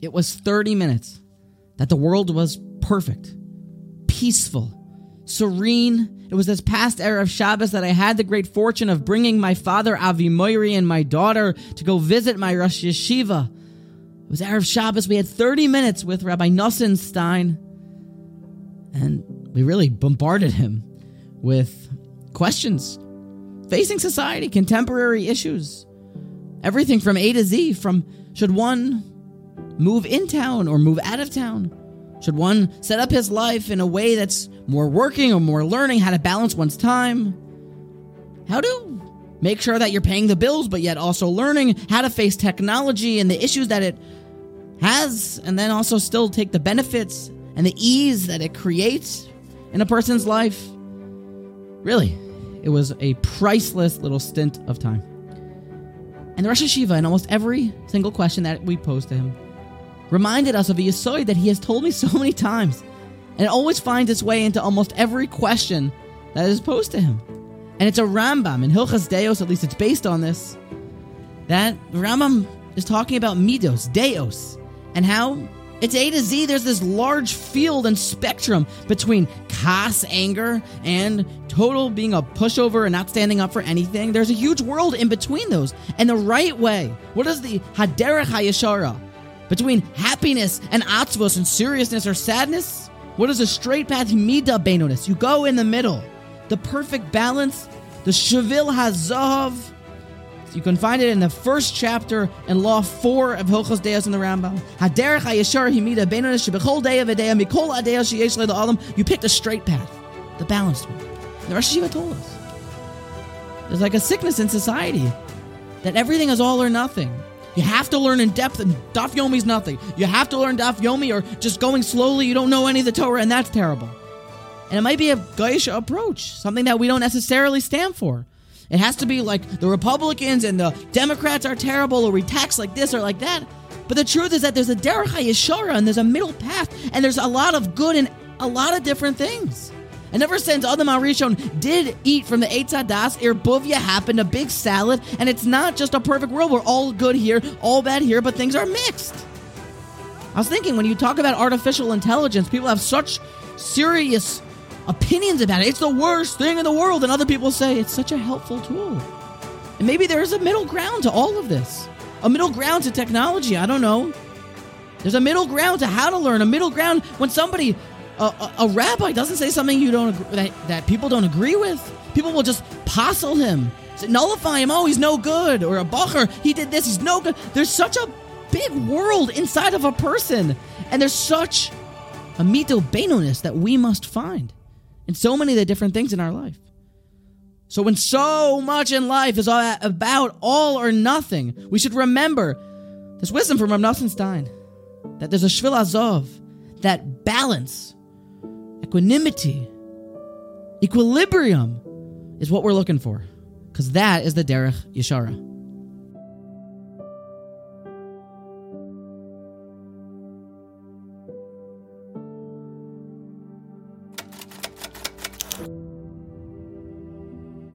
it was 30 minutes that the world was perfect, peaceful, serene. It was this past Erev Shabbos that I had the great fortune of bringing my father Avi Moiri and my daughter to go visit my Rosh Yeshiva. It was Erev Shabbos. We had 30 minutes with Rabbi Nosson Stein, and we really bombarded him with questions facing society, contemporary issues, everything from A to Z, from should one move in town or move out of town? Should one set up his life in a way that's more working or more learning how to balance one's time? How to make sure that you're paying the bills, but yet also learning how to face technology and the issues that it has, and then also still take the benefits and the ease that it creates in a person's life? Really, it was a priceless little stint of time. And the Rosh Yeshiva, in almost every single question that we posed to him, reminded us of a Yisoid that he has told me so many times. And it always finds its way into almost every question that is posed to him. And it's a Rambam in Hilchas Deos, at least it's based on this, that Rambam is talking about Midos, Deos, and how it's A to Z. There's this large field and spectrum between kas, anger, and total being a pushover and not standing up for anything. There's a huge world in between those. And the right way, what is the Haderech HaYeshara? Between happiness and atzvos and seriousness or sadness? What is a straight path? Mida Benonis. You go in the middle. The perfect balance, the Shavil Hazav. You can find it in the first chapter in Law 4 of Hilchos Deos in the Rambam. Haderech HaYeshar Himida Benonis Shebechol Deya V'Deya Mikol Adeya Sheyesh Le'Adam. You pick the straight path, the balanced one. The Rosh Yeshiva told us. There's like a sickness in society that everything is all or nothing. You have to learn in depth, and Daf Yomi is nothing. You have to learn Daf Yomi, or just going slowly, you don't know any of the Torah, and that's terrible. And it might be a Gaisha approach, something that we don't necessarily stand for. It has to be like the Republicans and the Democrats are terrible, or we tax like this or like that. But the truth is that there's a Derech HaYeshara, and there's a middle path, and there's a lot of good and a lot of different things. And ever since Adam Arishon did eat from the Eitz Hadas, Irbuvia happened, a big salad, and it's not just a perfect world. We're all good here, all bad here, but things are mixed. I was thinking when you talk about artificial intelligence, people have such serious opinions about it. It's the worst thing in the world, and other people say it's such a helpful tool. And maybe there's a middle ground to all of this. A middle ground to technology, I don't know. There's a middle ground to how to learn, a middle ground when somebody a, a, rabbi doesn't say something you don't agree, that, that people don't agree with, people will just postle him, nullify him. Oh, he's no good. Or a bacher, he did this, he's no good. There's such a big world inside of a person, and there's such a mida benonis that we must find in so many of the different things in our life. So when so much in life is about all or nothing, we should remember this wisdom from Rav that there's a shvil azov, that balance equanimity, equilibrium is what we're looking for. Because that is the Derech Yeshara.